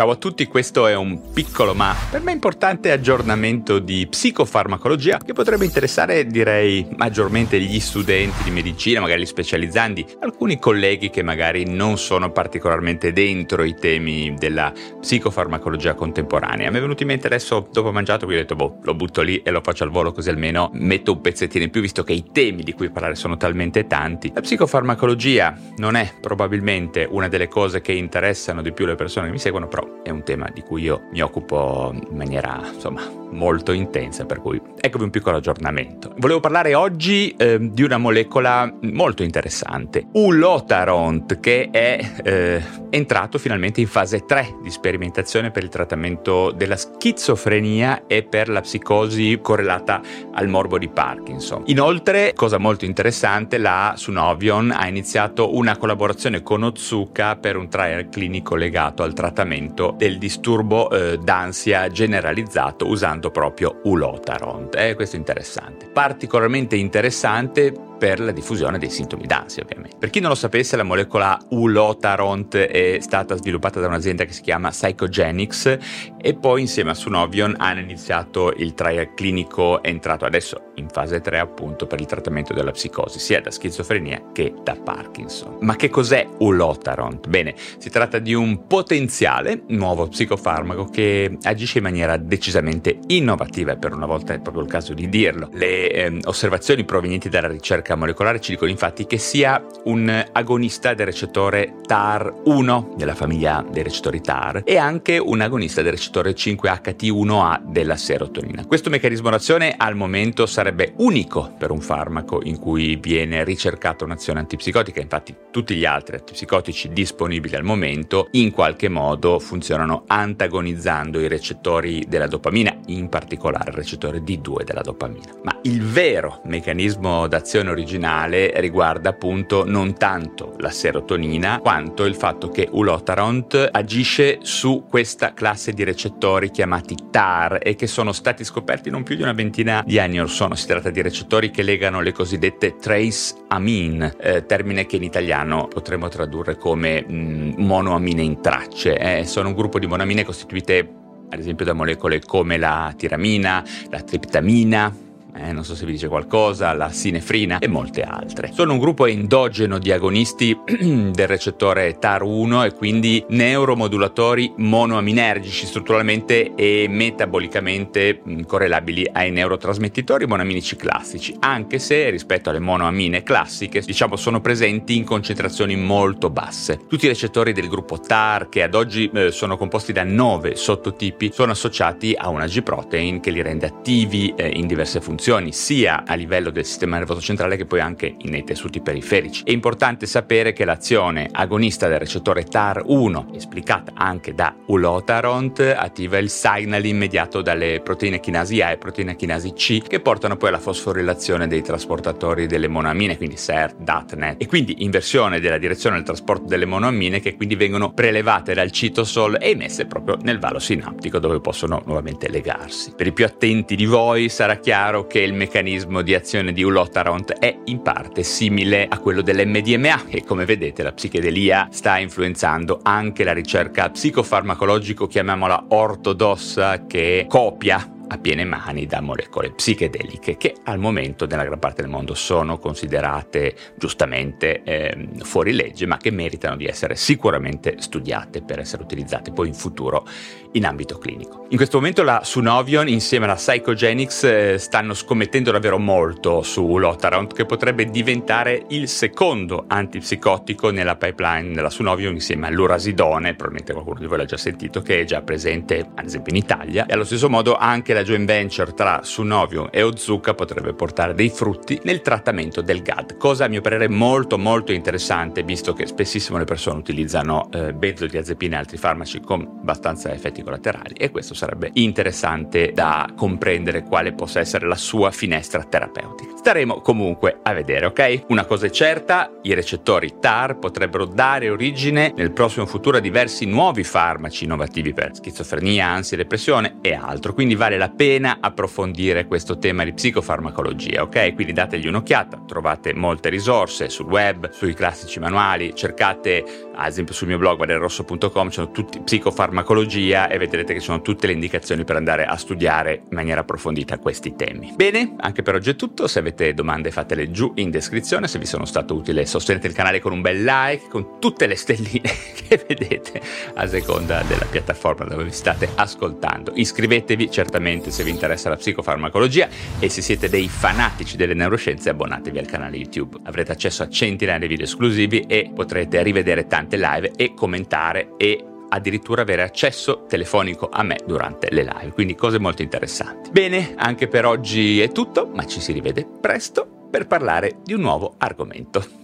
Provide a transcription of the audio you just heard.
Ciao a tutti, questo è un piccolo ma per me importante aggiornamento di psicofarmacologia che potrebbe interessare direi maggiormente gli studenti di medicina, magari gli specializzandi, alcuni colleghi che magari non sono particolarmente dentro i temi della psicofarmacologia contemporanea. Mi è venuto in mente adesso dopo mangiato, quindi ho detto boh, lo butto lì e lo faccio al volo così almeno metto un pezzettino in più visto che i temi di cui parlare sono talmente tanti. La psicofarmacologia non è probabilmente una delle cose che interessano di più le persone che mi seguono, però è un tema di cui io mi occupo in maniera insomma molto intensa, per cui eccovi un piccolo aggiornamento. Volevo parlare oggi eh, di una molecola molto interessante, Ulotaront, che è eh, entrato finalmente in fase 3 di sperimentazione per il trattamento della schizofrenia e per la psicosi correlata al morbo di Parkinson. Inoltre, cosa molto interessante, la Sunovion ha iniziato una collaborazione con Otsuka per un trial clinico legato al trattamento del disturbo eh, d'ansia generalizzato usando proprio Ulotaront. Eh, questo è interessante. Particolarmente interessante per la diffusione dei sintomi d'ansia, ovviamente. Per chi non lo sapesse, la molecola Ulotaront è stata sviluppata da un'azienda che si chiama Psychogenics e poi insieme a Sunovion hanno iniziato il trial clinico entrato adesso in fase 3 appunto per il trattamento della psicosi, sia da schizofrenia che da Parkinson. Ma che cos'è Ulotaront? Bene, si tratta di un potenziale nuovo psicofarmaco che agisce in maniera decisamente innovativa e per una volta è proprio il caso di dirlo. Le eh, osservazioni provenienti dalla ricerca ricerca molecolare ci dicono infatti che sia un agonista del recettore TAR1 della famiglia dei recettori TAR e anche un agonista del recettore 5HT1A della serotonina. Questo meccanismo d'azione al momento sarebbe unico per un farmaco in cui viene ricercata un'azione antipsicotica, infatti tutti gli altri antipsicotici disponibili al momento in qualche modo funzionano antagonizzando i recettori della dopamina, in particolare il recettore D2 della dopamina. Ma il vero meccanismo d'azione originale riguarda appunto non tanto la serotonina quanto il fatto che Ulotaront agisce su questa classe di recettori chiamati TAR e che sono stati scoperti non più di una ventina di anni or sono. Si tratta di recettori che legano le cosiddette trace amine, eh, termine che in italiano potremmo tradurre come mh, mm, monoamine in tracce. Eh. Sono un gruppo di monoamine costituite ad esempio da molecole come la tiramina, la triptamina, eh, non so se vi dice qualcosa, la sinefrina e molte altre. Sono un gruppo endogeno di agonisti del recettore TAR1 e quindi neuromodulatori monoaminergici strutturalmente e metabolicamente mm, correlabili ai neurotrasmettitori monoaminici classici, anche se rispetto alle monoamine classiche, diciamo, sono presenti in concentrazioni molto basse. Tutti i recettori del gruppo TAR, che ad oggi eh, sono composti da nove sottotipi, sono associati a una G-protein che li rende attivi eh, in diverse funzioni funzioni sia a livello del sistema nervoso centrale che poi anche nei tessuti periferici. È importante sapere che l'azione agonista del recettore TAR1, esplicata anche da Ulotaront, attiva il signaling mediato dalle proteine chinasi A e proteine chinasi C che portano poi alla fosforilazione dei trasportatori delle monoamine, quindi SERT, DAT, NET, e quindi inversione della direzione del trasporto delle monoamine che quindi vengono prelevate dal citosol e emesse proprio nel valo sinaptico dove possono nuovamente legarsi. Per i più attenti di voi sarà chiaro che il meccanismo di azione di Ulotaront è in parte simile a quello dell'MDMA e come vedete la psichedelia sta influenzando anche la ricerca psicofarmacologico, chiamiamola ortodossa, che copia a piene mani da molecole psichedeliche che al momento nella gran parte del mondo sono considerate giustamente eh, fuori legge ma che meritano di essere sicuramente studiate per essere utilizzate poi in futuro in ambito clinico. In questo momento la Sunovion insieme alla Psychogenics eh, stanno scommettendo davvero molto su Lotaront che potrebbe diventare il secondo antipsicotico nella pipeline della Sunovion insieme all'Urasidone, probabilmente qualcuno di voi l'ha già sentito, che è già presente ad esempio in Italia e allo stesso modo anche la la joint venture tra Sunovium e Ozuka potrebbe portare dei frutti nel trattamento del GAD, cosa a mio parere molto molto interessante visto che spessissimo le persone utilizzano eh, benzodiazepine e altri farmaci con abbastanza effetti collaterali e questo sarebbe interessante da comprendere quale possa essere la sua finestra terapeutica. Staremo comunque a vedere, ok? Una cosa è certa, i recettori TAR potrebbero dare origine nel prossimo futuro a diversi nuovi farmaci innovativi per schizofrenia, ansia, depressione e altro, quindi vale la pena approfondire questo tema di psicofarmacologia, ok? Quindi dategli un'occhiata, trovate molte risorse sul web, sui classici manuali, cercate ad esempio sul mio blog guadelrosso.com, sono tutti psicofarmacologia e vedrete che sono tutte le indicazioni per andare a studiare in maniera approfondita questi temi. Bene, anche per oggi è tutto, se avete domande fatele giù in descrizione, se vi sono stato utile sostenete il canale con un bel like, con tutte le stelline che vedete a seconda della piattaforma dove vi state ascoltando. Iscrivetevi certamente se vi interessa la psicofarmacologia e se siete dei fanatici delle neuroscienze abbonatevi al canale YouTube. Avrete accesso a centinaia di video esclusivi e potrete rivedere tante live e commentare e addirittura avere accesso telefonico a me durante le live, quindi cose molto interessanti. Bene, anche per oggi è tutto, ma ci si rivede presto per parlare di un nuovo argomento.